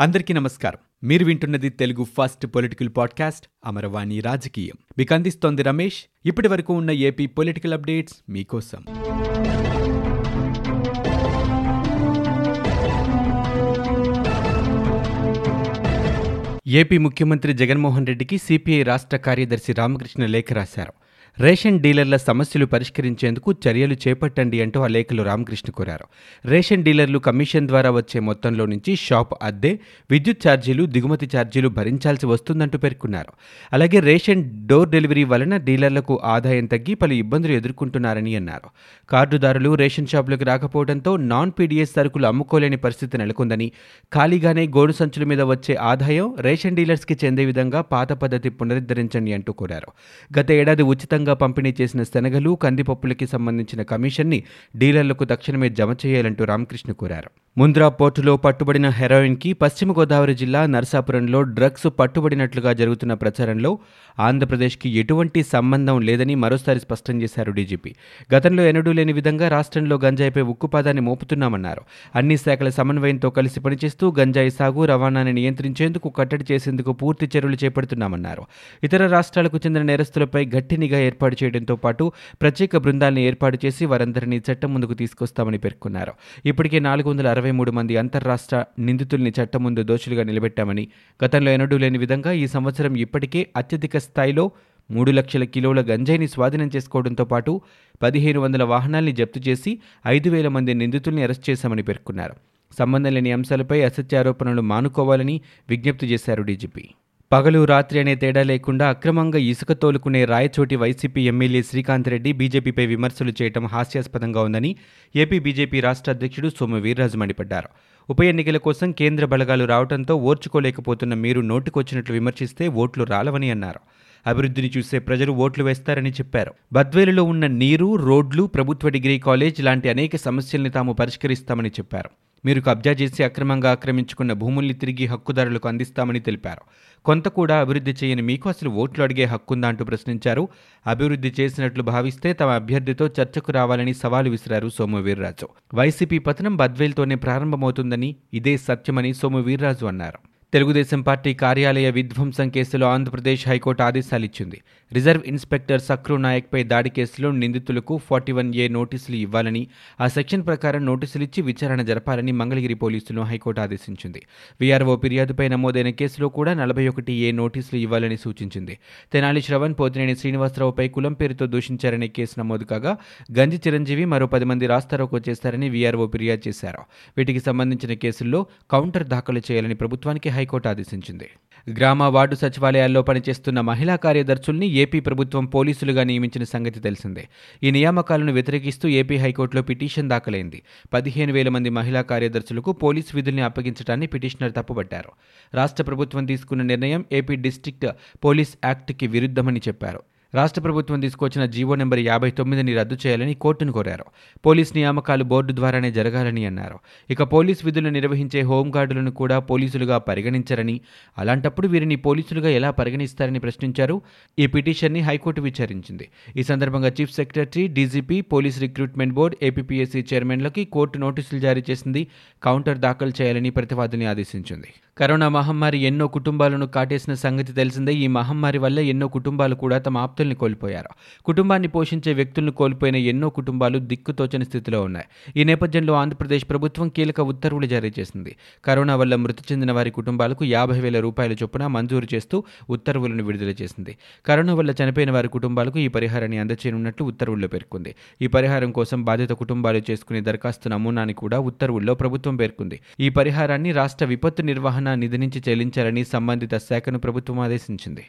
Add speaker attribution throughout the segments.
Speaker 1: అందరికీ నమస్కారం. మీరు వింటున్నది Telugu first political podcast Amaravani రాజకీయం. మీకు అందిస్తోంది రమేష్. ఇప్పటి వరకు ఉన్న ఏపీ పొలిటికల్ అప్డేట్స్ మీకోసం. ఏపీ ముఖ్యమంత్రి జగన్మోహన్ రెడ్డికి సిపిఐ రాష్ట్ర కార్యదర్శి రామకృష్ణ లేఖ రాశారు. రేషన్ డీలర్ల సమస్యలు పరిష్కరించేందుకు చర్యలు చేపట్టండి అంటూ ఆ లేఖలో రామకృష్ణ కోరారు. రేషన్ డీలర్లు కమిషన్ ద్వారా వచ్చే మొత్తంలో నుంచి షాప్ అద్దె విద్యుత్ ఛార్జీలు దిగుమతి ఛార్జీలు భరించాల్సి వస్తుందంటూ పేర్కొన్నారు. అలాగే రేషన్ డోర్ డెలివరీ వలన డీలర్లకు ఆదాయం తగ్గి పలు ఇబ్బందులు ఎదుర్కొంటున్నారని అన్నారు. కార్డుదారులు రేషన్ షాపులకు రాకపోవడంతో నాన్ పీడీఎస్ సరుకులు అమ్ముకోలేని పరిస్థితి నెలకొందని ఖాళీగానే గోడు సంచుల మీద వచ్చే ఆదాయం రేషన్ డీలర్స్కి చెందే విధంగా పాత పద్ధతి పునరుద్ధరించండి అంటూ కోరారు. గత ఏడాది ఉచితంగా పంపిణీ చేసిన శనగలు కందిపప్పులకి సంబంధించిన కమిషన్ని డీలర్లకు తక్షణమే జమ చేయాలంటూ రామకృష్ణ కోరారు. ముంద్రా పోర్టులో పట్టుబడిన హెరాయిన్కి పశ్చిమ గోదావరి జిల్లా నరసాపురంలో డ్రగ్స్ పట్టుబడినట్లుగా జరుగుతున్న ప్రచారంలో ఆంధ్రప్రదేశ్కి ఎటువంటి సంబంధం లేదని మరోసారి స్పష్టం చేశారు డీజీపీ. గతంలో ఎన్నడూ లేని విధంగా రాష్ట్రంలో గంజాయిపై ఉక్కుపాదాన్ని మోపుతున్నామన్నారు. అన్ని శాఖల సమన్వయంతో కలిసి పనిచేస్తూ గంజాయి సాగు రవాణాని నియంత్రించేందుకు కట్టడి చేసేందుకు పూర్తి చర్యలు చేపడుతున్నామన్నారు. ఇతర రాష్ట్రాలకు చెందిన నేరస్తులపై గట్టి నిఘా ఏర్పాటు చేయడంతో పాటు ప్రత్యేక బృందాలను ఏర్పాటు చేసి వారందరినీ చట్టం ముందుకు తీసుకొస్తామని పేర్కొన్నారు. ఇప్పటికే నాలుగు వందల అరవై మూడు మంది అంతర్రాష్ట్ర నిందితుల్ని చట్టం ముందు దోషులుగా నిలబెట్టామని గతంలో ఎన్నడూ లేని విధంగా ఈ సంవత్సరం ఇప్పటికే అత్యధిక స్థాయిలో మూడు లక్షల కిలోల గంజాయిని స్వాధీనం చేసుకోవడంతో పాటు పదిహేను వందల వాహనాల్ని జప్తు చేసి ఐదు వేల మంది నిందితుల్ని అరెస్ట్ చేశామని పేర్కొన్నారు. సంబంధం లేని అంశాలపై అసత్యారోపణలు మానుకోవాలని విజ్ఞప్తి చేశారు డీజీపీ. పగలు రాత్రి అనే తేడా లేకుండా అక్రమంగా ఇసుక తోలుకునే రాయచోటి వైసీపీ ఎమ్మెల్యే శ్రీకాంత్ రెడ్డి బీజేపీపై విమర్శలు చేయడం హాస్యాస్పదంగా ఉందని ఏపీ బీజేపీ రాష్ట్ర అధ్యక్షుడు సోము వీర్రాజు మండిపడ్డారు. ఉప ఎన్నికల కోసం కేంద్ర బలగాలు రావడంతో ఓర్చుకోలేకపోతున్న మీరు నోటుకొచ్చినట్లు విమర్శిస్తే ఓట్లు రాలవని అన్నారు. అభివృద్ధిని చూసే ప్రజలు ఓట్లు వేస్తారని చెప్పారు. బద్వేలులో ఉన్న నీరు రోడ్లు ప్రభుత్వ డిగ్రీ కాలేజ్ లాంటి అనేక సమస్యల్ని తాము పరిష్కరిస్తామని చెప్పారు. మీరు కబ్జా చేసి అక్రమంగా ఆక్రమించుకున్న భూముల్ని తిరిగి హక్కుదారులకు అందిస్తామని తెలిపారు. కొంత కూడా అభివృద్ధి చేయని మీకు అసలు ఓట్లు అడిగే హక్కుందా అంటూ ప్రశ్నించారు. అభివృద్ధి చేసినట్లు భావిస్తే తమ అభ్యర్థితో చర్చకు రావాలని సవాలు విసిరారు సోము వీర్రాజు. వైసీపీ పతనం బద్వేల్తోనే ప్రారంభమవుతుందని ఇదే సత్యమని సోము వీర్రాజు అన్నారు. తెలుగుదేశం పార్టీ కార్యాలయ విధ్వంసం కేసులో ఆంధ్రప్రదేశ్ హైకోర్టు ఆదేశాలిచ్చింది రిజర్వ్ ఇన్స్పెక్టర్ సక్రు నాయక్పై దాడి కేసులో నిందితులకు ఫార్టీ వన్ ఏ నోటీసులు ఇవ్వాలని ఆ సెక్షన్ ప్రకారం నోటీసులు ఇచ్చి విచారణ జరపాలని మంగళగిరి పోలీసులను హైకోర్టు ఆదేశించింది. వీఆర్ఓ ఫిర్యాదుపై నమోదైన కేసులో కూడా నలభై ఒకటి ఏ నోటీసులు ఇవ్వాలని సూచించింది. తెనాలి శ్రవణ్ పోతినేని శ్రీనివాసరావుపై కులం పేరుతో దూషించారనే కేసు నమోదు కాగా గంజి చిరంజీవి మరో పది మంది రాస్తారోకో చేశారని వీఆర్ఓ ఫిర్యాదు చేశారు. వీటికి సంబంధించిన కేసుల్లో కౌంటర్ దాఖలు చేయాలని ప్రభుత్వానికి హైకోర్టు ఆదేశించింది. గ్రామ వార్డు సచివాలయాల్లో పనిచేస్తున్న మహిళా కార్యదర్శుల్ని ఏపీ ప్రభుత్వం పోలీసులుగా నియమించిన సంగతి తెలిసిందే. ఈ నియామకాలను వ్యతిరేకిస్తూ ఏపీ హైకోర్టులో పిటిషన్ దాఖలైంది. పదిహేను వేల మంది మహిళా కార్యదర్శులకు పోలీసు విధుల్ని అప్పగించడాన్ని పిటిషనర్ తప్పుపట్టారు. రాష్ట్ర ప్రభుత్వం తీసుకున్న నిర్ణయం ఏపీ డిస్ట్రిక్ట్ పోలీస్ యాక్ట్కి విరుద్ధమని చెప్పారు. రాష్ట్ర ప్రభుత్వం తీసుకొచ్చిన జీవో నెంబర్ యాభై తొమ్మిదిని రద్దు చేయాలని కోర్టును కోరారు. పోలీస్ నియామకాలు బోర్డు ద్వారానే జరగాలని అన్నారు. ఇక పోలీస్ విధులు నిర్వహించే హోంగార్డులను కూడా పోలీసులుగా పరిగణించరని అలాంటప్పుడు వీరిని పోలీసులుగా ఎలా పరిగణిస్తారని ప్రశ్నించారు. ఈ పిటిషన్ని హైకోర్టు విచారించింది. ఈ సందర్భంగా chief secretary DGP police recruitment board APPSC చైర్మన్లకి court నోటీసులు జారీ చేసింది. కౌంటర్ దాఖలు చేయాలని ప్రతివాదిని ఆదేశించింది. కరోనా మహమ్మారి ఎన్నో కుటుంబాలను కాటేసిన సంగతి తెలిసిందే. ఈ మహమ్మారి వల్ల ఎన్నో కుటుంబాలు కూడా తమ ఆప్తుల్ని కోల్పోయారు. కుటుంబాన్ని పోషించే వ్యక్తులను కోల్పోయిన ఎన్నో కుటుంబాలు దిక్కుతోచని స్థితిలో ఉన్నాయి. ఈ నేపథ్యంలో ఆంధ్రప్రదేశ్ ప్రభుత్వం కీలక ఉత్తర్వులు జారీ చేసింది. కరోనా వల్ల మృతి చెందిన వారి కుటుంబాలకు యాభై వేల రూపాయల చొప్పున మంజూరు చేస్తూ ఉత్తర్వులను విడుదల చేసింది. కరోనా వల్ల చనిపోయిన వారి కుటుంబాలకు ఈ పరిహారాన్ని అందచేయనున్నట్లు ఉత్తర్వుల్లో పేర్కొంది. ఈ పరిహారం కోసం బాధిత కుటుంబాలు చేసుకునే దరఖాస్తు నమూనాని కూడా ఉత్తర్వుల్లో ప్రభుత్వం పేర్కొంది. ఈ పరిహారాన్ని రాష్ట్ర విపత్తు నిర్వహణ నిధి నుంచి చెల్లించాలని సంబంధిత శాఖను ప్రభుత్వం ఆదేశించింది.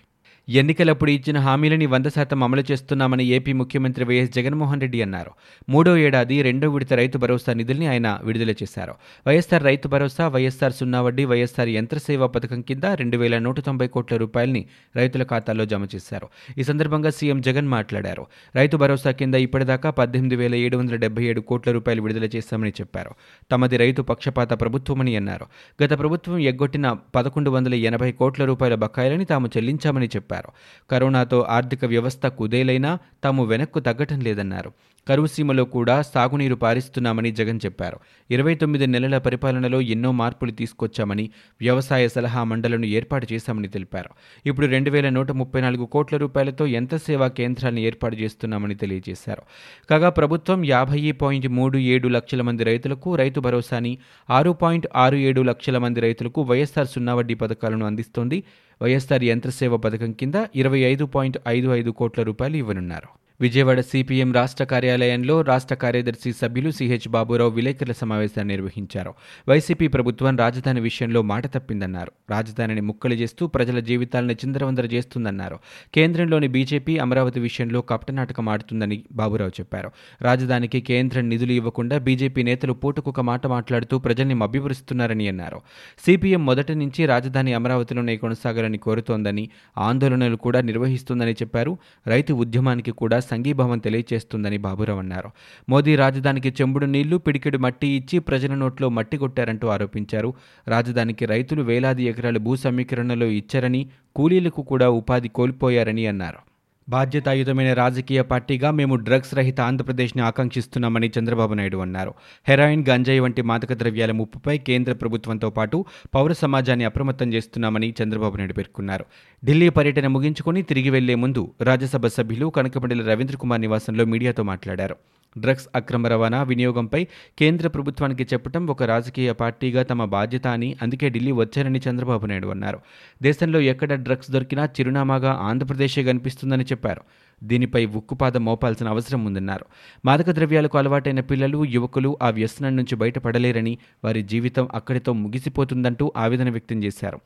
Speaker 1: ఎన్నికలప్పుడు ఇచ్చిన హామీలని వంద శాతం అమలు చేస్తున్నామని ఏపీ ముఖ్యమంత్రి వైఎస్ జగన్మోహన్ రెడ్డి అన్నారు. మూడో ఏడాది రెండో విడత రైతు భరోసా నిధుల్ని ఆయన విడుదల చేశారు. వైఎస్ఆర్ రైతు భరోసా వైఎస్ఆర్ సున్నా వడ్డీ వైఎస్ఆర్ యంత్రసేవా పథకం కింద రెండు వేల నూట తొంభై కోట్ల రూపాయలని రైతుల ఖాతాల్లో జమ చేశారు. ఈ సందర్భంగా సీఎం జగన్ మాట్లాడారు. రైతు భరోసా కింద ఇప్పటిదాకా పద్దెనిమిది వేల ఏడు వందల డెబ్బై ఏడు కోట్ల రూపాయలు విడుదల చేశామని చెప్పారు. తమది రైతు పక్షపాత ప్రభుత్వమని అన్నారు. గత ప్రభుత్వం ఎగ్గొట్టిన పదకొండు వందల ఎనభై కోట్ల రూపాయల బకాయిలని తాము చెల్లించామని చెప్పారు. చెప్పారు. కరోనాతో ఆర్థిక వ్యవస్థ కుదేలైనా తాము వెనక్కు తగ్గటం లేదన్నారు. కరువు సీమలో కూడా సాగునీరు పారిస్తున్నామని జగన్ చెప్పారు. ఇరవై తొమ్మిది నెలల పరిపాలనలో ఎన్నో మార్పులు తీసుకొచ్చామని వ్యవసాయ సలహా మండలను ఏర్పాటు చేశామని తెలిపారు. ఇప్పుడు రెండు వేల నూట ముప్పై నాలుగు కోట్ల రూపాయలతో ఎంత సేవా కేంద్రాలను ఏర్పాటు చేస్తున్నామని తెలియజేశారు. కాగా ప్రభుత్వం యాభై పాయింట్ మూడు ఏడు లక్షల మంది రైతులకు రైతు భరోసాని ఆరు పాయింట్ ఆరు ఏడు లక్షల మంది రైతులకు వైఎస్ఆర్ సున్నా వడ్డీ పథకాలను అందిస్తోంది. వైఎస్ఆర్ యంత్రసేవ పథకం కింద ఇరవై ఐదు పాయింట్ ఐదు ఐదు కోట్ల రూపాయలు ఇవ్వనున్నారు. విజయవాడ సిపిఎం రాష్ట్ర కార్యాలయంలో రాష్ట్ర కార్యదర్శి సభ్యులు సిహెచ్ బాబురావు విలేకరుల సమావేశాన్ని నిర్వహించారు. వైసీపీ ప్రభుత్వం రాజధాని విషయంలో మాట తప్పిందన్నారు. రాజధానిని ముక్కలు చేస్తూ ప్రజల జీవితాలను చిందరవందర చేస్తుందన్నారు. కేంద్రంలోని బీజేపీ అమరావతి విషయంలో కపటనాటకం ఆడుతుందని బాబురావు చెప్పారు. రాజధానికి కేంద్రం నిధులు ఇవ్వకుండా బీజేపీ నేతలు పూటకొక మాట మాట్లాడుతూ ప్రజల్ని మభ్యపరుస్తున్నారని అన్నారు. సిపిఎం మొదటి నుంచి రాజధాని అమరావతిలోనే కొనసాగాలని కోరుతోందని ఆందోళనలు కూడా నిర్వహిస్తుందని చెప్పారు. రైతు ఉద్యమానికి కూడా సంఘీభావం తెలియజేస్తుందని బాబురావు అన్నారు. మోదీ రాజధానికి చెంబుడు నీళ్ళు పిడికెడు మట్టి ఇచ్చి ప్రజల నోట్లో మట్టి కొట్టారంటూ ఆరోపించారు. రాజధానికి రైతులు వేలాది ఎకరాలు భూ సమీకరణలో ఇచ్చారని కూలీలకు కూడా ఉపాధి కోల్పోయారని అన్నారు. బాధ్యతాయుతమైన రాజకీయ పార్టీగా మేము డ్రగ్స్ రహిత ఆంధ్రప్రదేశ్ని ఆకాంక్షిస్తున్నామని చంద్రబాబు నాయుడు అన్నారు. హెరాయిన్ గంజాయి వంటి మాదక ద్రవ్యాల ముప్పుపై కేంద్ర ప్రభుత్వంతో పాటు పౌర సమాజాన్ని అప్రమత్తం చేస్తున్నామని చంద్రబాబు నాయుడు పేర్కొన్నారు. ఢిల్లీ పర్యటన ముగించుకుని తిరిగి వెళ్ళే ముందు రాజ్యసభ సభ్యులు కనకమండలి రవీంద్ర కుమార్ నివాసంలో మీడియాతో మాట్లాడారు. డ్రగ్స్ అక్రమ రవాణా వినియోగంపై కేంద్ర ప్రభుత్వానికి చెప్పడం ఒక రాజకీయ పార్టీగా తమ బాధ్యత అని అందుకే ఢిల్లీ వచ్చారని చంద్రబాబు నాయుడు అన్నారు. దేశంలో ఎక్కడ డ్రగ్స్ దొరికినా చిరునామాగా ఆంధ్రప్రదేశే కనిపిస్తుందని చెప్పారు pero దీనిపై ఉక్కుపాదం మోపాల్సిన అవసరం ఉందన్నారు. మాదక ద్రవ్యాలకు అలవాటైన పిల్లలు యువకులు ఆ వ్యసనం నుంచి బయటపడలేరని వారి జీవితం అక్కడితో ముగిసిపోతుందంటూ ఆవేదన వ్యక్తం చేశారు.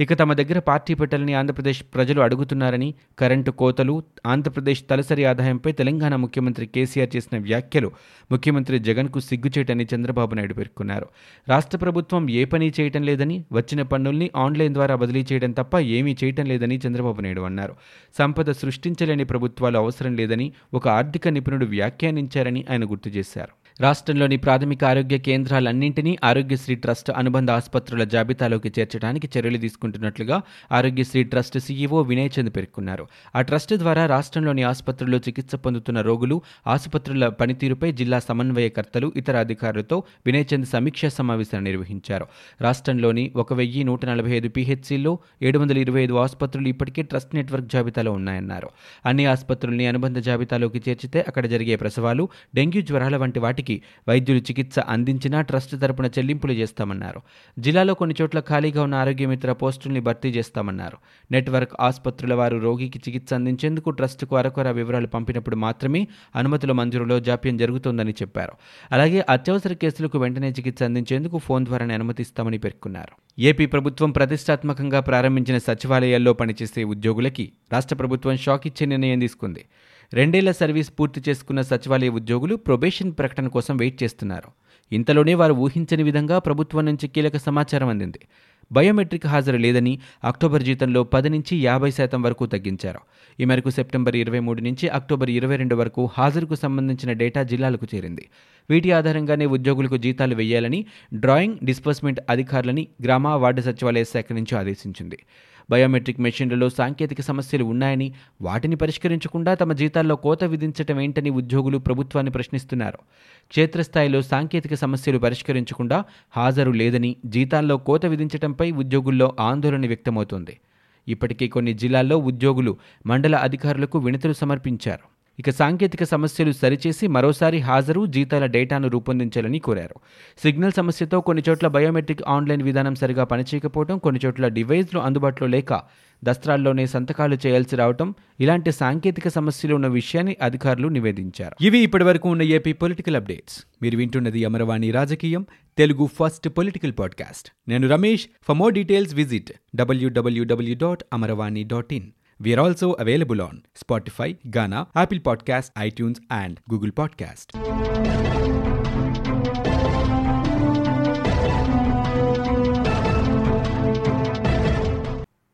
Speaker 1: ఇక తమ దగ్గర పార్టీ పెట్టాలని ఆంధ్రప్రదేశ్ ప్రజలు అడుగుతున్నారని కరెంటు కోతలు ఆంధ్రప్రదేశ్ తలసరి ఆదాయంపై తెలంగాణ ముఖ్యమంత్రి కేసీఆర్ చేసిన వ్యాఖ్యలు ముఖ్యమంత్రి జగన్కు సిగ్గుచేటని చంద్రబాబు నాయుడు పేర్కొన్నారు. రాష్ట్ర ప్రభుత్వం ఏ పని చేయటం లేదని వచ్చిన పన్నుల్ని ఆన్లైన్ ద్వారా బదిలీ చేయడం తప్ప ఏమీ చేయటం లేదని చంద్రబాబు నాయుడు అన్నారు. సంపద సృష్టించలేని ప్రభుత్వం ప్రభుత్వాలు అవసరం లేదని ఒక ఆర్థిక నిపుణుడు వ్యాఖ్యానించారని ఆయన గుర్తు చేశారు. రాష్ట్రంలోని ప్రాథమిక ఆరోగ్య కేంద్రాలన్నింటినీ ఆరోగ్యశ్రీ ట్రస్ట్ అనుబంధ ఆసుపత్రుల జాబితాలోకి చేర్చడానికి చర్యలు తీసుకుంటున్నట్లుగా ఆరోగ్యశ్రీ ట్రస్ట్ సీఈఓ వినయ్ చంద్ పేర్కొన్నారు. ఆ ట్రస్ట్ ద్వారా రాష్ట్రంలోని ఆసుపత్రుల్లో చికిత్స పొందుతున్న రోగులు ఆసుపత్రుల పనితీరుపై జిల్లా సమన్వయకర్తలు ఇతర అధికారులతో వినయ్ చంద్ సమీక్షా సమావేశాన్ని నిర్వహించారు. రాష్ట్రంలోని ఒక వెయ్యి నూట నలభై ఐదు పీహెచ్సీల్లో ఏడు వందల ఇరవై ఐదు ఆసుపత్రులు ఇప్పటికే ట్రస్ట్ నెట్వర్క్ జాబితాలో ఉన్నాయన్నారు. అన్ని ఆసుపత్రుల్ని అనుబంధ జాబితాలోకి చేర్చితే అక్కడ జరిగే ప్రసవాలు డెంగ్యూ జ్వరాల వంటి వాటి నాటికి వైద్యులు చికిత్స అందించినా ట్రస్ట్ తరపున చెల్లింపులు చేస్తామన్నారు. జిల్లాలో కొన్ని చోట్ల ఖాళీగా ఉన్న ఆరోగ్యమిత్ర పోస్టుల్ని భర్తీ చేస్తామన్నారు. నెట్వర్క్ ఆసుపత్రుల వారు రోగికి చికిత్స అందించేందుకు ట్రస్టుకు అరకొర వివరాలు పంపినప్పుడు మాత్రమే అనుమతుల మంజూరులో జాప్యం జరుగుతోందని చెప్పారు. అలాగే అత్యవసర కేసులకు వెంటనే చికిత్స అందించేందుకు ఫోన్ ద్వారానే అనుమతిస్తామని పేర్కొన్నారు. ఏపీ ప్రభుత్వం ప్రతిష్టాత్మకంగా ప్రారంభించిన సచివాలయాల్లో పనిచేసే ఉద్యోగులకి రాష్ట్ర ప్రభుత్వం షాక్ ఇచ్చే నిర్ణయం తీసుకుంది. రెండేళ్ళ సర్వీస్ పూర్తి చేసుకున్న సచివాలయ ఉద్యోగులు ప్రొబేషన్ ప్రకటన కోసం వెయిట్ చేస్తున్నారు. ఇంతలోనే వారు ఊహించని విధంగా ప్రభుత్వం నుంచి కీలక సమాచారం అందింది. బయోమెట్రిక్ హాజరు లేదని అక్టోబర్ జీతంలో పది నుంచి యాభై శాతం వరకు తగ్గించారు. ఈ మేరకు సెప్టెంబర్ ఇరవై మూడు నుంచి అక్టోబర్ ఇరవై రెండు వరకు హాజరుకు సంబంధించిన డేటా జిల్లాలకు చేరింది. వీటి ఆధారంగానే ఉద్యోగులకు జీతాలు వేయాలని డ్రాయింగ్ డిస్బర్స్మెంట్ అధికారులని గ్రామ వార్డు సచివాలయ శాఖ నుంచి ఆదేశించింది. బయోమెట్రిక్ మెషిన్లలో సాంకేతిక సమస్యలు ఉన్నాయని వాటిని పరిష్కరించకుండా తమ జీతాల్లో కోత విధించటం ఏంటని ఉద్యోగులు ప్రభుత్వాన్ని ప్రశ్నిస్తున్నారు. క్షేత్రస్థాయిలో సాంకేతిక సమస్యలు పరిష్కరించకుండా హాజరు లేదని జీతాల్లో కోత విధించటంపై ఉద్యోగుల్లో ఆందోళన వ్యక్తమవుతోంది. ఇప్పటికే కొన్ని జిల్లాల్లో ఉద్యోగులు మండల అధికారులకు వినతులు సమర్పించారు. ఇక సాంకేతిక సమస్యలు సరిచేసి మరోసారి హాజరు జీతాల డేటాను రూపొందించాలని కోరారు. సిగ్నల్ సమస్యతో కొన్ని చోట్ల బయోమెట్రిక్ ఆన్లైన్ విధానం సరిగా పనిచేయకపోవడం కొన్ని చోట్ల డివైజ్లు అందుబాటులో లేక దస్త్రాల్లోనే సంతకాలు చేయాల్సి రావటం ఇలాంటి సాంకేతిక సమస్యలు ఉన్న విషయాన్ని అధికారులు నివేదించారు. ఇవి ఇప్పటివరకు ఉన్న ఏపీ పొలిటికల్ అప్డేట్స్. మీరు వింటున్నది అమరవాణి రాజకీయం తెలుగు ఫస్ట్ పొలిటికల్ పాడ్కాస్ట్. నేను Ramesh. For more details visit W W W dot Amaravani dot in We also available on Spotify Gaana Apple podcast iTunes and Google podcast